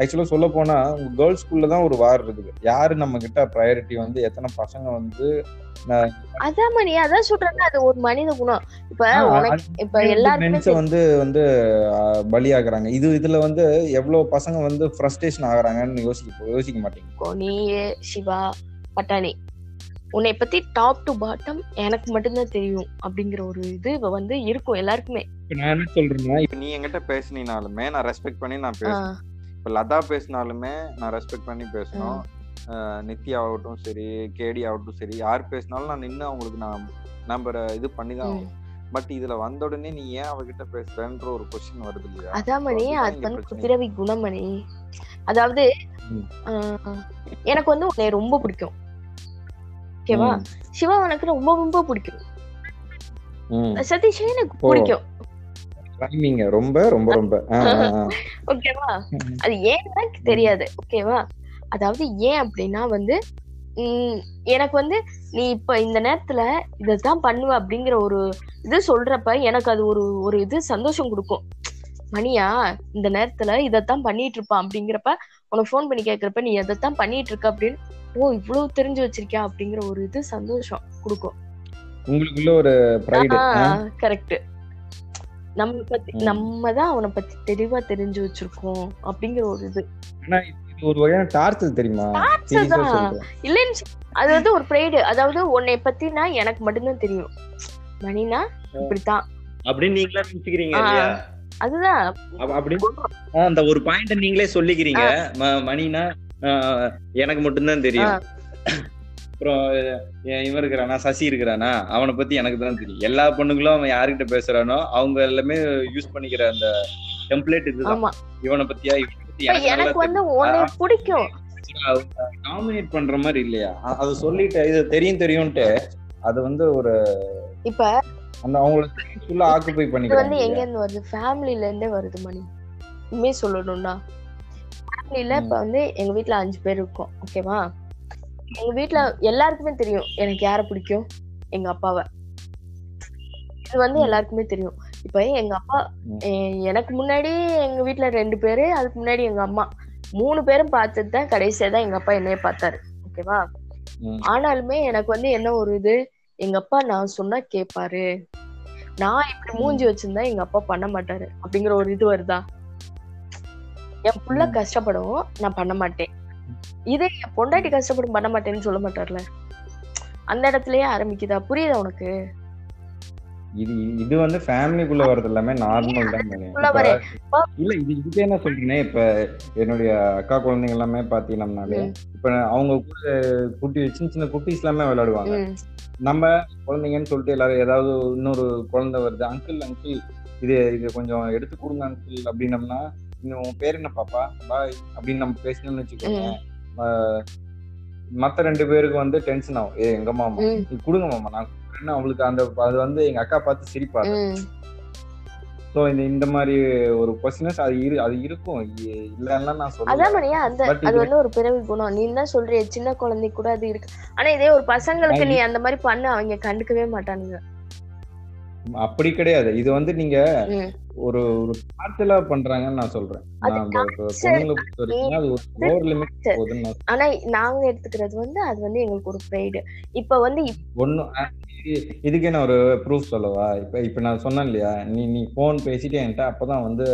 ஆக்சுவலா சொல்ல போனா கேர்ள்ஸ் ஸ்கூல்ல தான் ஒரு வார் இருக்குது. யாரு நம்ம கிட்ட ப்ரையாரிட்டி வந்து எத்தனை பசங்க வந்து அதான் மணி அதான் சொல்றேன் அது ஒரு மனித குணம். இப்ப இப்ப அ வந்து வந்து ஆஹ் பலியாக்குறாங்க இது இதுல வந்து எவ்வளவு பசங்க வந்து ஃப்ரஸ்ட்ரேஷன் ஆகுறாங்கன்னு யோசிக்க யோசிக்க மாட்டீங்க. தெரியும் நீ சிவா பட்டாணி உன்னை பத்தி டாப் டு பாட்டம் எனக்கு மட்டும்தான் தெரியும் அப்படிங்கிற ஒரு இது இப்ப வந்து இருக்கும் எல்லாருக்குமே. நான் என்ன சொல்றேன்னா இப்ப நீ என்கிட்ட பேசினாலுமே நான் ரெஸ்பெக்ட் பண்ணி நான் பேசுறேன். இப்ப லதா பேசினாலுமே நான் ரெஸ்பெக்ட் பண்ணி பேசணும். நித்யா ஆகட்டும் சரி கேடி ஆகட்டும் சரி யார் பேசினாலும் நான் நின்று அவங்களுக்கு நான் நம்பரை இது பண்ணி தான். பட் இதுல வந்த உடனே நீ ஏன் அவகிட்ட பேசுறன்ற ஒரு கொஸ்டின் வருது இல்லையா? அதான் மணி அது வந்து குணமணி. அதாவது எனக்கு வந்து உன்னை ரொம்ப பிடிக்கும். ஓகேவா? சிவா எனக்கு ரொம்ப ரொம்ப பிடிக்கும். சதீஷே எனக்கு. பிடிக்கும். Rhyming ரொம்ப ரொம்ப ரொம்ப. ஓகேவா? அது ஏன்னு எனக்கு தெரியாது. ஓகேவா? அதாவது ஏன் அப்படின்னா வந்து எனக்கு வந்து நீ இப்ப இந்த நேரத்துல இதைத்தான் பண்ணுவ அப்படிங்கிற ஒரு இது சொல்றப்ப எனக்கு அது ஒரு ஒரு இது சந்தோஷம் கொடுக்கும். மணியா இந்த நேரத்துல இதைத்தான் பண்ணிட்டு இருப்பான் அப்படிங்கிறப்ப உனக்கு ஃபோன் பண்ணி கேக்குறப்ப நீ எதைத்தான் பண்ணிட்டு இருக்க அப்படின்னு ஓ இவ்வளவு தெரிஞ்சு வச்சிருக்கியா அப்படிங்கிற ஒரு இது சந்தோஷம் கொடுக்கும். உங்களுக்குள்ள ஒரு கரெக்ட் நம்ம பத்தி. நம்ம தான் அவனை பத்தி தெளிவா தெரிஞ்சு வச்சிருக்கோம் அப்படிங்கிற ஒரு இது. ஒரு வகையான டார்ச்சர் தெரியுமா? இல்லைன்னு அது வந்து ஒரு ப்ரைடு அதாவது உன்னை பத்தினா எனக்கு மட்டும்தான் தெரியும். மணினா இப்படித்தான். அப்படின்னு நீங்களே நினைச்சுக்கிறீங்க அதுதான். அப்ப- அப்படின்னு அந்த ஒரு பாயிண்ட் நீங்களே சொல்லிக்கிறீங்க. மணினா எனக்கு மட்டும்தான் தெரியும். அப்புறம் எ- இவன் இருக்கிறானா? சசி இருக்கிறானா? அவனை பத்தி எனக்கு தான் தெரியும். எல்லா பொண்ணுங்களும் அவன் யாருக்கிட்ட பேசுறானோ அவங்க எல்லாமே யூஸ் பண்ணிக்கிற அந்த டெம்ப்ளேட் இதுதான் இவனை பத்தியா இவனை பத்தி எனக்கு வந்து பிடிக்கும். டாமினேட் பண்ற மாதிரி இல்லையா? அது சொல்லிட்டு இது தெரியும் தெரியும்ட்டு அது வந்து ஒரு இப்ப அந்த அவங்களுக்கு ஃபுல்லா ஆக்குபை வந்து பண்ணிக்கிறாங்க எங்க? இருந்து வருது? ஃபேமிலில இருந்தே வருது மணி. உண்மையை சொல்லணும்னா. ஃபேமிலில இப்ப வந்து எங்க வீட்ல அஞ்சு பேர் இருக்கோம் ஓகேவா எங்க வீட்ல எல்லாருக்குமே தெரியும் எனக்கு யார பிடிக்கும்? எங்க அப்பாவை. இது வந்து. எல்லாருக்குமே தெரியும். இப்ப எங்க அப்பா எனக்கு முன்னாடி எங்க வீட்ல ரெண்டு பேரு அதுக்கு முன்னாடி எங்க அம்மா. மூணு பேரும் பார்த்துட்டு தான் கடைசியா தான் எங்க அப்பா என்னைய பார்த்தாரு. ஓகேவா. ஆனாலுமே எனக்கு வந்து என்ன ஒரு இது எங்க அப்பா நான் சொன்னா கேப்பாரு. நான் இப்படி மூஞ்சி வச்சிருந்தா எங்க அப்பா பண்ண மாட்டாரு. அப்படிங்கிற ஒரு இது வருதா? என் புள்ள. கஷ்டப்படும் நான் பண்ண மாட்டேன். இதே பொண்டாட்டி கஷ்டப்படும் பண்ண மாட்டேன்னு சொல்ல மாட்டார்ல. அந்த இடத்துலயே ஆரம்பிக்குதா? புரியுதா உனக்கு? இது இது வந்து ஃபேமிலிக்குள்ள வர்றது எல்லாமே நார்மல் தான். இல்ல இது இதுக்கு என்ன சொல்றீங்கன்னா இப்ப என்னுடைய அக்கா குழந்தைங்க எல்லாமே பாத்தீங்கன்னாலே. இப்ப அவங்க கூட குட்டி சின்ன சின்ன குட்டீஸ் எல்லாமே விளையாடுவாங்க. நம்ம குழந்தைங்கன்னு சொல்லிட்டு எல்லாரும் ஏதாவது இன்னொரு குழந்தை வருது அங்கிள் அங்கிள் இது இது கொஞ்சம் எடுத்து கொடுங்க அங்கிள் அப்படின்னம்னா இன்னும் உன் பேர் என்ன பாப்பா? பாய் அப்படின்னு நம்ம பேசணும்னு வச்சுக்கோங்க மத்த ரெண்டு பேருக்கு வந்து டென்ஷன் ஆகும். ஏ எங்க மாமா? நீ கொடுங்க மாமா. நான் அவளுக்கு அந்த அது வந்து எங்க அக்கா பார்த்து சிரிப்பாங்க. ம். சோ இந்த இந்த மாதிரி ஒரு கொஸ்டினஸ் அது இரு அது இருக்கும். இல்லைன்னா நான் அதான் சொல்லுவேன் மணியா அந்த அது வந்து ஒரு பிறவி குணம். நீ தான் சொல்றிய சின்ன குழந்தை கூட அது இருக்கு. ஆனா இதே ஒரு பசங்களுக்கு நீ அந்த மாதிரி பண்ண அவங்க கண்டுக்கவே மாட்டானுங்க. அப்படி கிடையாது. இது வந்து நீங்க. ஒரு ஒரு காத்துல பண்றாங்கன்னு நான் சொல்றேன். நான் நான் ஆனா நாங்க எடுத்துக்கிறது வந்து அது வந்து எங்களுக்கு ஒரு ப்ரைடு இப்ப வந்து இப்- ஒண்ணு அஹ் இது- இதுக்கு என்ன ஒரு ப்ரூஃப் சொல்லவா? இப்ப இப்ப நான் சொன்னேன் இல்லையா? நீ நீ போன் பேசிட்டு என்கிட்ட அப்பதான் வந்து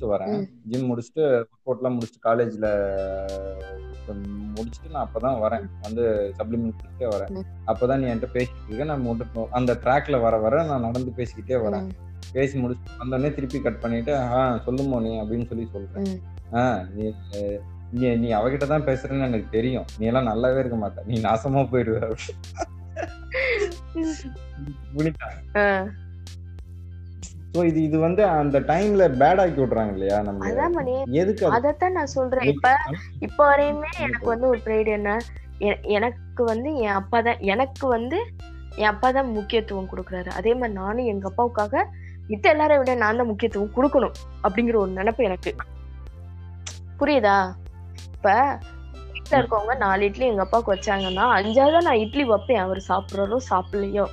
வரேன். ஜிம் முடிச்சுட்டு ஒர்க் முடிச்சுட்டு காலேஜ்ல முடிச்சுட்டு நான் அப்பதான் வரேன். வந்து சப்ளிமெண்ட் வரேன். அப்பதான் நீ என்கிட்ட பேசிட்டு இருக்க. நான் அந்த ட்ராக்ல வர வர நான் நடந்து பேசிக்கிட்டே வரேன். பேசி முடிச்சுட்டு வந்தோடனே திருப்பி கட் பண்ணிட்டு ஆ சொல்லுமோ நீ அப்படின்னு சொல்லி சொல்றேன். ஆ நீ நீ நீ அவகிட்ட தான் பேசுறேன்னு எனக்கு தெரியும். நீ எல்லாம் நல்லாவே இருக்க மாட்ட. நீ நாசமா போயிடுவ. சோ இது இது வந்து அந்த டைம்ல பேட் ஆக்கி விடுறாங்க இல்லையா நம்ம எதுக்கு அது? அதத்தான் நான் சொல்றேன். இப்ப இப்ப வரையுமே எனக்கு வந்து ஒரு ப்ரைடு என்ன? எனக்கு வந்து என் அப்பா தான் எனக்கு வந்து என் அப்பா தான் முக்கியத்துவம் கொடுக்குறாரு. அதே மாதிரி நானும் எங்க அப்பாவுக்காக மித்த எல்லாரை விட நான் தான் முக்கியத்துவம் கொடுக்கணும் அப்படிங்கிற ஒரு நினைப்பு எனக்கு. புரியுதா? இப்ப வீட்டுல இருக்கவங்க நாலு இட்லி எங்க அப்பாவுக்கு வச்சாங்கன்னா அஞ்சாவது நான் இட்லி வைப்பேன். அவர் சாப்பிடுறாரோ சாப்பிடலையோ.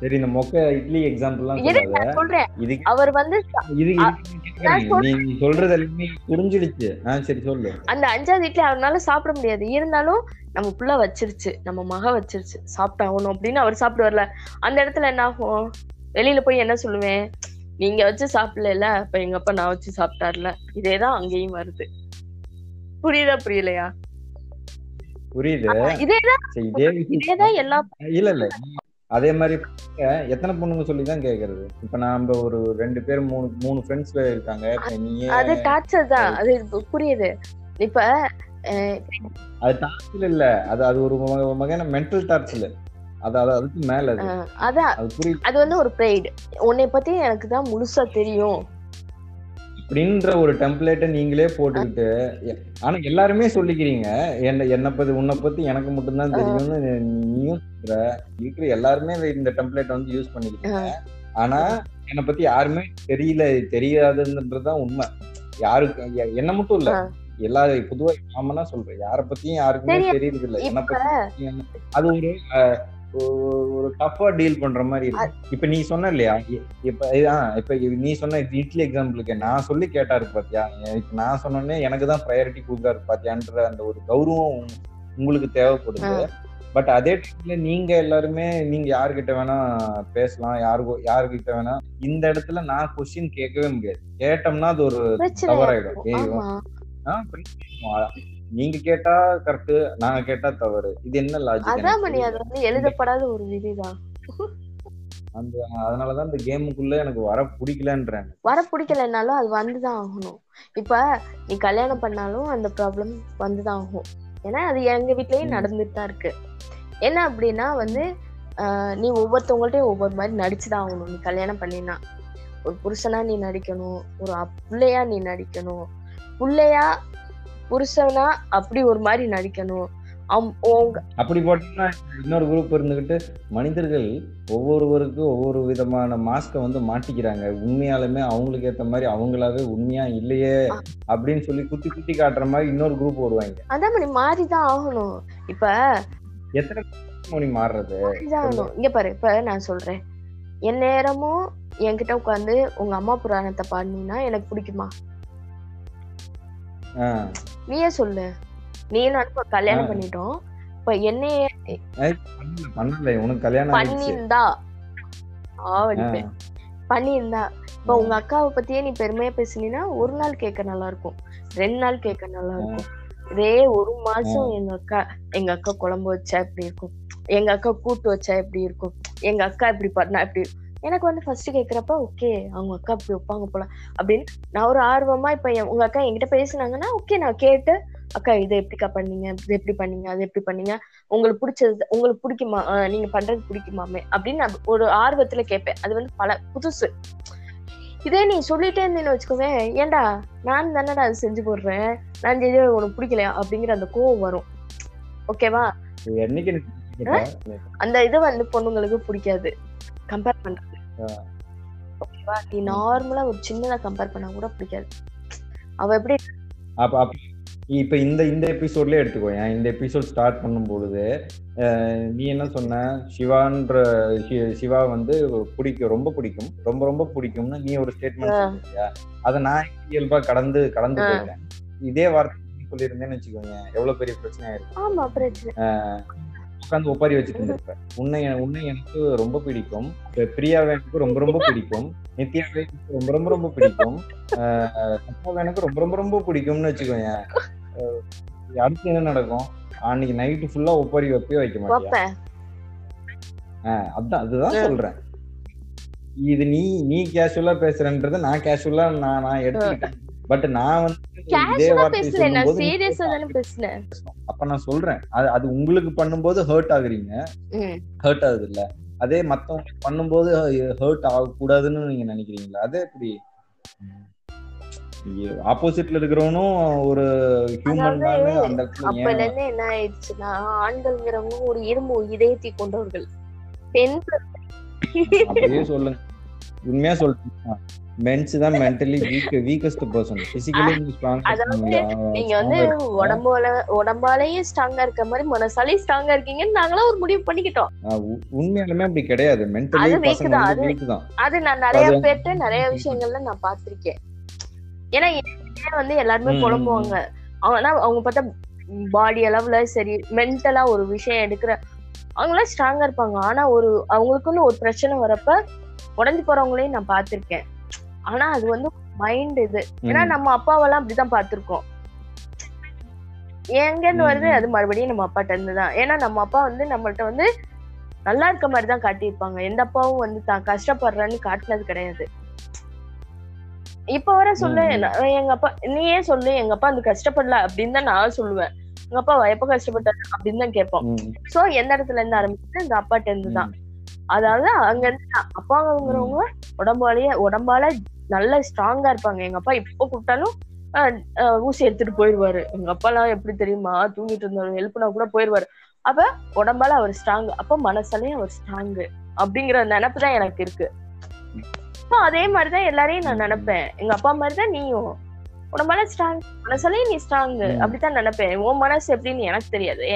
சரி இந்த மொக்க இட்லி எக்ஸாம்பிள் எல்லாம் இதை சொல்லாத. நான் சொல்றேன்? அவர் வந்து. நீ சொல்றது எல்லாமே புரிஞ்சிடுச்சு. சரி சொல்லு. அந்த அஞ்சாவது இட்லி அவரால சாப்பிட முடியாது. இருந்தாலும் நம்ம புள்ள வச்சிருச்சு. நம்ம மக வச்சிருச்சு. சாப்பிட்டாகணும் அப்படின்னு அவர் சாப்பிட்டு வரல அந்த இடத்துல என்ன ஆகும்? வெளியில போய் என்ன சொல்லுவேன்? நீங்க வச்சு சாப்பிடல இப்ப எங்க அப்பா நான் வச்சு சாப்பிட்டார்ல. இதேதான் அங்கேயும் வருது. புரியுதா புரியலையா? புரியுது. இதேதான். எல்லா இல்ல இல்ல. அதே மாதிரி எத்தனை பொண்ணுங்க சொல்லி தான் கேக்குறது? இப்ப நாம ஒரு ரெண்டு பேர் மூணு மூணு ஃப்ரெண்ட்ஸ்ல இருக்காங்க. அது டார்ச்சர் தான். அது புரியுது. இப்ப அது டார்ச்சல் இல்ல. அது அது ஒரு வகை- வகையான மென்டல் டார்ச்சல் அது அது அதுக்கு மேல அது. அதான் வந்து ஒரு ப்ரைடு உன்னை பத்தி எனக்கு தான் முழுசா தெரியும். அப்படின்ற ஒரு டெம்ப்ளேட்டை நீங்களே போட்டுக்கிட்டு ஆனா எல்லாருமே சொல்லிக்கிறீங்க. என்ன என்னை பத்தி உன்னை பத்தி எனக்கு மட்டும்தான் தெரியும்னு நீயும் இருக்கிற எல்லாருமே இந்த டெம்ப்ளேட் வந்து யூஸ் பண்ணிக்கிறீங்க ஆனா என்னை பத்தி யாருமே தெரியல தெரியாதுன்றதுதான் உண்மை. யாருக்கு என்ன மட்டும் இல்ல. எல்லா பொதுவா காமனா சொல்றேன். யார பத்தியும் யாருக்குமே தெரியும். தெரியுது இல்ல என்ன பத்தி அது ஒரு ஒரு- டஃபா டீல் பண்ற மாதிரி இருக்கு. இப்ப நீ சொன்ன இல்லையா? இப்ப இப்ப நீ சொன்ன இட்லி எக்ஸாம்பிளுக்கு நான் சொல்லி கேட்டாரு பாத்தியா? இப்ப நான் சொன்னோன்னே எனக்கு தான் ப்ரையாரிட்டி கொடுக்காரு பாத்தியான்ற அந்த ஒரு கௌரவம் உங்க- உங்களுக்கு தேவைப்படுது. பட் அதே டைம்ல நீங்க எல்லாருமே நீங்க யாருக்கிட்ட வேணா பேசலாம் யாருக்கு யாருக்கிட்ட வேணா இந்த இடத்துல நான் கொஸ்டின் கேட்கவே முடியாது. கேட்டோம்னா அது ஒரு தவறாயிடும். நீங்க கேட்டா கரெக்ட் நாங்க கேட்டா தவறு. இது என்ன லாஜிக் அதான் மணி அது வந்து எழுதப்படாத ஒரு விதிதான். அந்த அதனாலதான் இந்த கேமுக்குள்ள எனக்கு வர பிடிக்கலன்றேன். வர பிடிக்கலைன்னாலும் அது வந்துதான் ஆகணும். இப்ப நீ கல்யாணம் பண்ணாலும் அந்த ப்ராப்ளம் வந்துதான் ஆகும். ஏன்னா அது எங்க வீட்லயும். நடந்துட்டு தான் இருக்கு. என்ன அப்படின்னா வந்து நீ ஒவ்வொருத்தவங்கள்ட்டையும் ஒவ்வொரு மாதிரி நடிச்சுதான் ஆகணும். நீ கல்யாணம் பண்ணினா. ஒரு புருஷனா நீ நடிக்கணும். ஒரு புள்ளையா நீ நடிக்கணும். புள்ளையா புருஷனா அப்படி ஒரு மாதிரி நடிக்கணும். அப்படி போட்டோம்னா இன்னொரு குரூப் இருந்துகிட்டு மனிதர்கள் ஒவ்வொருவருக்கும் ஒவ்வொரு விதமான மாஸ்கை வந்து மாட்டிக்கிறாங்க. உண்மையாலுமே அவங்களுக்கு ஏத்த மாதிரி அவங்களாவே உண்மையா இல்லையே அப்படின்னு சொல்லி குத்தி குத்தி காட்டுற மாதிரி இன்னொரு குரூப் வருவாங்க அதான் மணி மாறிதான் ஆகணும். இப்ப எத்தனை மணி மாறுறது? இங்க பாரு இப்ப நான் சொல்றேன். என் நேரமும் என்கிட்ட உட்காந்து உங்க அம்மா புராணத்தை பாடினீங்கன்னா எனக்கு பிடிக்குமா? நீயே சொல்லு. நீ இப்ப கல்யாணம். பண்ணிட்டோம். இப்ப என்னைய பண்ணல உனக்கு கல்யாணம் ஆயிடுச்சு. பண்ணியிருந்தா. ஆவடிப்பேன். பண்ணியிருந்தா. இப்ப. உங்க அக்காவை பத்தியே நீ பெருமையா பேசுனீன்னா ஒரு நாள் கேட்க நல்லா இருக்கும் ரெண்டு நாள் கேட்க நல்லா இருக்கும் இதே ஒரு மாசம் எங்க அக்கா எங்க அக்கா குழம்பு வச்சா எப்படி இருக்கும்? எங்க அக்கா கூட்டு வச்சா எப்படி இருக்கும்? எங்க அக்கா இப்படி பண்ணா எப்படி இருக்கும் எனக்கு வந்து ஃபர்ஸ்ட் கேக்குறப்ப ஓகே அவங்க அக்கா இப்படி வைப்பாங்க போல அப்படின்னு நான் ஒரு ஆர்வமா இப்ப உங்க அக்கா என்கிட்ட பேசுனாங்கன்னா ஓகே நான் கேட்டு அக்கா இதை எப்படிக்கா பண்ணீங்க? இது எப்படி பண்ணீங்க? அது எப்படி பண்ணீங்க? உங்களுக்கு பிடிச்சது உங்களுக்கு பிடிக்குமா? நீங்க பண்றது பிடிக்குமாமே? அப்படின்னு நான் ஒரு ஆர்வத்துல கேட்பேன் அது வந்து பல புதுசு. இதே நீ சொல்லிட்டே இருந்தேன்னு வச்சுக்கோவேன் ஏன்டா நான் தானடா அது செஞ்சு போடுறேன்? நான் செஞ்சு உனக்கு பிடிக்கலையா? அப்படிங்கிற அந்த கோவம் வரும். ஓகேவா அந்த இது வந்து பொண்ணுங்களுக்கு பிடிக்காது. கம்பேர் பண்றது. ஓகேவா? நீ நார்மலா ஒரு சின்னதா கம்பேர் பண்ணா கூட பிடிக்காது. அவ எப்படி அப்ப அப்ப இப்ப இந்த இந்த எபிசோட்லயே எடுத்துக்கோ. ஏன்? இந்த எபிசோட் ஸ்டார்ட் பண்ணும் பொழுது நீ என்ன சொன்ன? சிவான்ற சிவா வந்து பிடிக்கும் ரொம்ப பிடிக்கும். ரொம்ப ரொம்ப பிடிக்கும்னு நீ ஒரு ஸ்டேட்மெண்ட் அதை நான் இயல்பா கடந்து கடந்து. போயிட்டேன் இதே வார்த்தை சொல்லியிருந்தேன்னு வச்சுக்கோங்க எவ்வளவு பெரிய பிரச்சனையா இருக்கும் ஆமா பிரச்சனை. உட்காந்து ஒப்பாரி வச்சுட்டு இருந்திருப்பேன் உன்னை உன்னை எனக்கு ரொம்ப பிடிக்கும். பிரியாவை எனக்கு ரொம்ப ரொம்ப பிடிக்கும். நித்யாவை எனக்கு ரொம்ப ரொம்ப ரொம்ப பிடிக்கும். சத்யாவை எனக்கு ரொம்ப ரொம்ப ரொம்ப பிடிக்கும்னு வச்சுக்கோங்க அடுத்து என்ன நடக்கும்? அன்னைக்கு நைட்டு ஃபுல்லா ஒப்பாரி வைப்பே வைக்க ஆஹ் அதான் அதுதான் சொல்றேன். இது நீ நீ கேஷுவலா பேசுறன்றத நான் கேஷுவலா நான் நான் எடுத்துக்கிட்டேன். பட் நான் வந்து இதே நான் சொல்லும்போது அப்ப நான் சொல்றேன். அது அது உங்களுக்கு பண்ணும்போது ஹர்ட் ஆகுறீங்க. ஹர்ட் ஆகுது இல்ல அதே மத்தவங்களுக்கு பண்ணும்போது ஹர்ட் ஆகக்கூடாதுன்னு நீங்க நினைக்கிறீங்களா? அதே எப்படி? ஆப்போசிட்ல இருக்கிறவனும் ஒரு ஹியூமன் அந்த அப்பல இருந்து என்ன ஆயிடுச்சுன்னா ஆண்கள்ங்கிறவங்க ஒரு இரும்பு இதயத்தை கொண்டவர்கள். பெண்கள். அப்படியே சொல்லுங்க. உண்மையா சொல்றீங்க மென்ஸ் தான் mentally weak weakest person physically நீங்க வந்து உடம்போல உடம்பாலேயே ஸ்ட்ராங்கா இருக்க மாதிரி மனசாலையும் ஸ்ட்ராங்கா இருக்கீங்கன்னு நாங்களாம் ஒரு முடிவு பண்ணிக்கிட்டோம். உண்மையாலுமே அப்படி கிடையாது. மென்டலி வீக் தான். அது நான் நிறைய பேர்ட்ட நிறைய விஷயங்கள்ல நான் பார்த்திருக்கேன். ஏன்னா வந்து எல்லாருமே புலம்புவாங்க? ஆனா அவங்க பார்த்தா பாடி அளவுல சரி மென்டலா ஒரு விஷயம் எடுக்கிற அவங்களாம் ஸ்ட்ராங்கா இருப்பாங்க. ஆனா ஒரு அவங்களுக்குன்னு ஒரு பிரச்சனை வரப்ப உடஞ்சு போறவங்களையும் நான் பார்த்திருக்கேன். ஆனா அது வந்து மைண்ட் இது. ஏன்னா. நம்ம அப்பாவெல்லாம் அப்படிதான் பார்த்திருக்கோம். எங்க இருந்து வருது. அது மறுபடியும் நம்ம அப்பாட்ட இருந்து தான் ஏன்னா நம்ம அப்பா வந்து நம்மள்ட்ட வந்து நல்லா இருக்க மாதிரி தான் காட்டியிருப்பாங்க. எந்த அப்பாவும் வந்து தான் கஷ்டப்படுறேன்னு காட்டினது கிடையாது. இப்ப வர சொல்லு. எங்க அப்பா நீயே சொல்லு. எங்க அப்பா அந்த கஷ்டப்படல அப்படின்னு தான் நான் சொல்லுவேன். எங்க அப்பா எப்ப கஷ்டப்பட்டாரு அப்படின்னு தான் கேட்போம். சோ எந்த இடத்துல இருந்து ஆரம்பிச்சு இந்த அப்பாட்ட இருந்து தான். அதாவது அங்க இருந்து அப்பாங்கிறவங்க உடம்பாலேயே உடம்பால நல்ல ஸ்ட்ராங்கா இருப்பாங்க. எங்க அப்பா இப்ப கூப்பிட்டாலும் ஊசி எடுத்துட்டு போயிருவாரு எங்க அப்பா எல்லாம் எப்படி தெரியுமா? தூங்கிட்டு இருந்தாலும் ஹெல்ப்னா கூட போயிருவாரு அப்ப உடம்பால அவர் ஸ்ட்ராங் அப்ப மனசாலையும் அவர் ஸ்ட்ராங் அப்படிங்கிற நினைப்பு தான் எனக்கு இருக்கு. அப்ப அதே மாதிரிதான் எல்லாரையும் நான் நினைப்பேன். எங்க அப்பா மாதிரிதான் நீயும். உடம்பால ஸ்ட்ராங் மனசாலையும் நீ ஸ்ட்ராங் ம். அப்படித்தான் நினைப்பேன். உன் மனசு எப்படின்னு எனக்கு தெரியாது.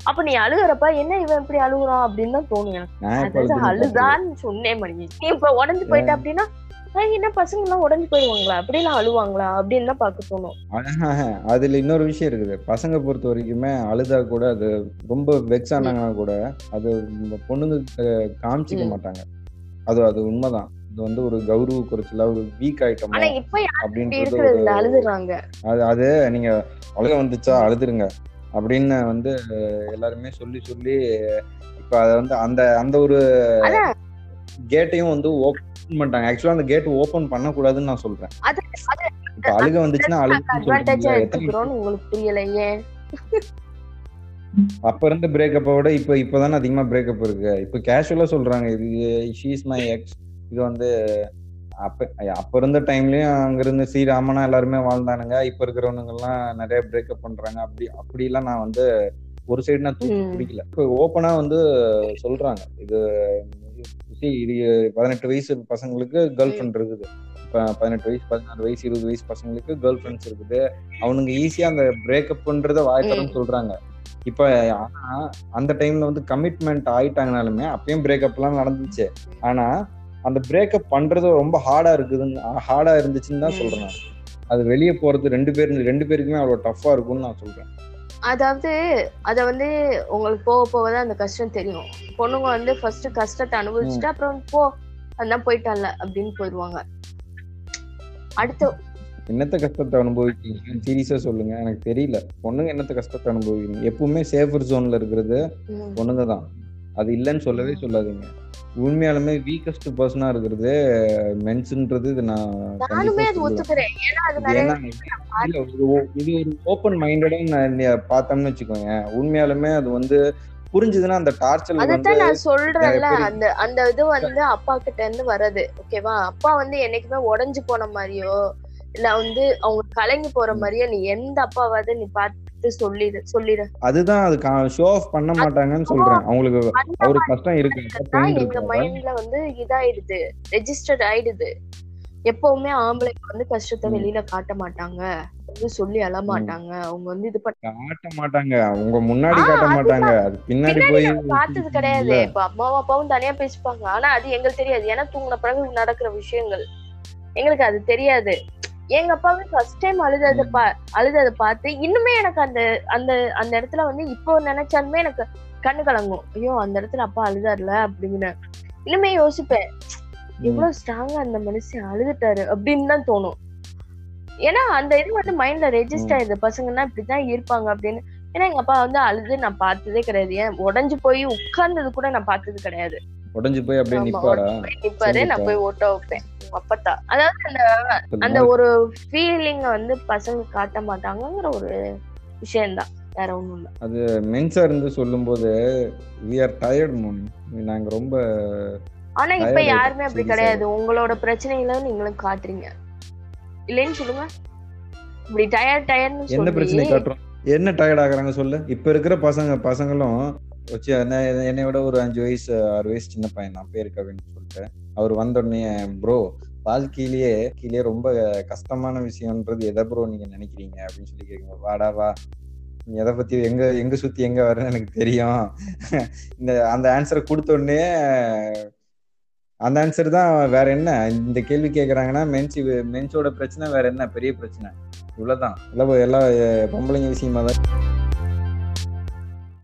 அப்ப நீ அழுகுறப்ப என்ன இவன் இப்படி அழுகுறான்? அப்படின்னு தான் தோணும் எனக்கு. அழுதுன்னு சொன்னேன் மணி நீ இப்ப உடஞ்சு போயிட்ட அப்படின்னா "ஐய், என்ன பசங்க எல்லாம் உடஞ்சு போயிருவாங்களா? அப்படிலாம் அழுவாங்களா? அப்படின்னு தான் பார்க்க தோணும். அதுல இன்னொரு விஷயம் இருக்குது. பசங்க பொறுத்த வரைக்குமே அழுதா கூட அது ரொம்ப வெக்ஸ் ஆனாங்கன்னா கூட அது பொண்ணுங்க காமிச்சிக்க. மாட்டாங்க. அது அது உண்மைதான். இது வந்து ஒரு கௌரவ குறைச்சலா ஒரு வீக் இப்படி அப்படின்றது அது அது நீங்க அழுக வந்துச்சா? அழுதுருங்க. அப்படின்னு வந்து எல்லாருமே சொல்லி சொல்லி இப்ப அத வந்து அந்த அந்த ஒரு கேட்டையும் வந்து ஓப்பன் பண்ணிட்டாங்க. ஆக்சுவலா அந்த கேட் ஓபன் பண்ணக்கூடாதுன்னு நான் சொல்றேன். இப்ப அழுக வந்துச்சுன்னா எடுத்துக்கிறோம்னு உங்களுக்கு புரியலையே. அப்ப இருந்த பிரேக்கப்பை விட இப்ப இப்பதானே அதிகமா பிரேக்கப் இருக்கு. இப்ப கேஷுவலா சொல்றாங்க இது ஷீஸ் மை எக்ஸ் இது வந்து அப்ப அப்ப இருந்த டைம்லயும் அங்க இருந்த ஸ்ரீராமனா எல்லாருமே வாழ்ந்தானுங்க. இப்ப இருக்கிறவனுங்க எல்லாம் நிறைய பிரேக்கப் பண்றாங்க. அப்படி அப்படி எல்லாம் நான் வந்து ஒரு சைடு நான். பிடிக்கல. இப்ப ஓப்பனா வந்து சொல்றாங்க. இது இது பதினெட்டு வயசு பசங்களுக்கு கேர்ள் ஃப்ரெண்ட் இருக்குது. இப்ப பதினெட்டு வயசு பதினாறு வயசு இருபது வயசு பசங்களுக்கு கேர்ள் ஃப்ரெண்ட்ஸ் இருக்குது. அவனுங்க ஈஸியா அந்த பிரேக்கப்ன்றத வாய்த்தரன்னு சொல்றாங்க. இப்ப ஆனா அந்த டைம்ல வந்து கமிட்மெண்ட் ஆயிட்டாங்கனாலுமே அப்பயும் பிரேக்கப் எல்லாம் நடந்துச்சு. ஆனா அந்த பிரேக்கப் பண்றது ரொம்ப ஹார்டா இருக்குதுன்னு ஹார்டா இருந்துச்சுன்னு தான். சொல்றேன். அது வெளியே போறது ரெண்டு பேரும் ரெண்டு பேருக்குமே அவ்வளவு டஃப்பா இருக்கும்னு நான் சொல்றேன். அதாவது அத வந்து உங்களுக்கு போக போக தான் அந்த கஷ்டம் தெரியும். பொண்ணுங்க வந்து ஃபர்ஸ்ட் கஷ்டத்தை அனுபவிச்சுட்டு அப்புறம் போ அதான் போயிட்டால அப்படின்னு போயிடுவாங்க. அடுத்து என்னத்த கஷ்டத்தை அனுபவிக்கிறீங்க? சீரியஸா சொல்லுங்க. எனக்கு தெரியல. பொண்ணுங்க என்னத்த கஷ்டத்தை அனுபவிக்கிறீங்க? எப்பவுமே சேஃபர் ஜோன்ல இருக்கிறது. பொண்ணுங்க தான். அது இல்லைன்னு சொல்லவே சொல்லாதீங்க. உண்மையாலுமே வீக்கஸ்ட் பர்சனா இருக்கிறது மென்ஸ்ன்றது இது நான் நானுமே அது ஒத்துக்கிறேன். ஏன்னா அது இது ஒரு ஓப்பன் மைண்டடா பார்த்தோம்னு வச்சுக்கோங்க. உண்மையாலுமே அது வந்து புரிஞ்சுதுன்னா அந்த டார்ச்சர் நான் சொல்றேன்ல. அந்த அந்த இது வந்து அப்பா கிட்ட இருந்து வர்றது ஓகேவா அப்பா வந்து என்னைக்குமே உடைஞ்சு போன மாதிரியோ இல்ல வந்து அவங்க கலங்கி போற மாதிரியோ நீ எந்த அப்பாவாவது நீ பார்த்து சொல்லிடு சொல்லிடு. அதுதான் அது ஷோ ஆஃப் பண்ண மாட்டாங்கன்னு சொல்றேன். அவங்களுக்கு அவருக்கு கஷ்டம் இருக்கு எங்க மைண்ட்ல வந்து இதாயிடுது. ரெஜிஸ்டர்ட் ஆயிடுது. எப்பவுமே ஆம்பளைக்கு வந்து கஷ்டத்தை. வெளியில காட்ட மாட்டாங்க. வந்து சொல்லி அழ மாட்டாங்க. அவங்க வந்து இது பண்ண காட்ட மாட்டாங்க. உங்க முன்னாடி காட்ட. மாட்டாங்க. அது பின்னாடி போய் பார்த்தது கிடையாது. இப்ப அம்மாவும் அப்பாவும் தனியா பேசிப்பாங்க. ஆனா அது எங்களுக்கு தெரியாது. ஏன்னா தூங்கின பிறகு நடக்கிற விஷயங்கள். எங்களுக்கு அது தெரியாது. எங்க அப்பாவே ஃபர்ஸ்ட் டைம் அழுதத பா அழுதத பார்த்து இன்னுமே எனக்கு அந்த அந்த அந்த இடத்துல வந்து இப்போ நினைச்சாலுமே எனக்கு கண்ணு கலங்கும். ஐயோ அந்த இடத்துல அப்பா அழுதாருல அப்படின்னு இன்னுமே யோசிப்பேன் எவ்வளவு ஸ்ட்ராங்கா அந்த மனுஷன் அழுதுட்டாரு அப்படின்னு தான் தோணும். ஏன்னா அந்த இது வந்து மைண்ட்ல ரெஜிஸ்டர் ஆயிடுது. பசங்கன்னா இப்படிதான் இருப்பாங்க அப்படின்னு. ஏன்னா எங்க அப்பா வந்து அழுது நான் பார்த்ததே கிடையாது. ஏன் உடஞ்சு போய் உட்கார்ந்தது கூட நான் பார்த்தது கிடையாது. உடஞ்சு போய் அப்படியே நிப்பாரா நிப்பாரு நான் போய் ஓட்ட வைப்பேன். அப்பத்தா அதாவது அந்த. அந்த ஒரு ஃபீலிங்க வந்து பசங்க காட்ட மாட்டாங்கங்கிற ஒரு விஷயம்தான். வேற ஒண்ணும் இல்ல. அது மென்ஸா இருந்து சொல்லும்போது வி ஆர் டயர்ட் மோனி நாங்க ரொம்ப ஆனா இப்ப யாருமே அப்படி கிடையாது. உங்களோட பிரச்சனைகளை நீங்களும் காட்டுறீங்க. இல்லைன்னு சொல்லுங்க. இப்படி டயர் டயர்னு என்ன பிரச்சனை காட்டுறோம்? என்ன டயர்ட் ஆகுறாங்க சொல்லு? இப்ப இருக்கிற பசங்க பசங்களும் வச்சு என்ன- என்னை விட ஒரு அஞ்சு வயசு ஆறு வயசு சின்ன பையன் நான் பேரு கவின்னு சொல்லிட்டு. அவர் வந்த உடனே ப்ரோ வாழ்க்கையிலேயே கீழே ரொம்ப கஷ்டமான விஷயம்ன்றது எதை ப்ரோ நீங்க நினைக்கிறீங்க? அப்படின்னு சொல்லி கேட்கும்போது வாடா வா. நீ எதை பத்தி எங்க எங்க சுத்தி எங்க வரேன்னு எனக்கு தெரியும். இந்த அந்த ஆன்சரை கொடுத்த உடனே அந்த ஆன்சர் தான் வேற என்ன? இந்த கேள்வி கேட்குறாங்கன்னா மென்ஸ் மென்ஸோட பிரச்சனை வேற என்ன? பெரிய பிரச்சனை. இவ்வளோதான் இல்லை எல்லா பொம்பளைங்க விஷயமா தான்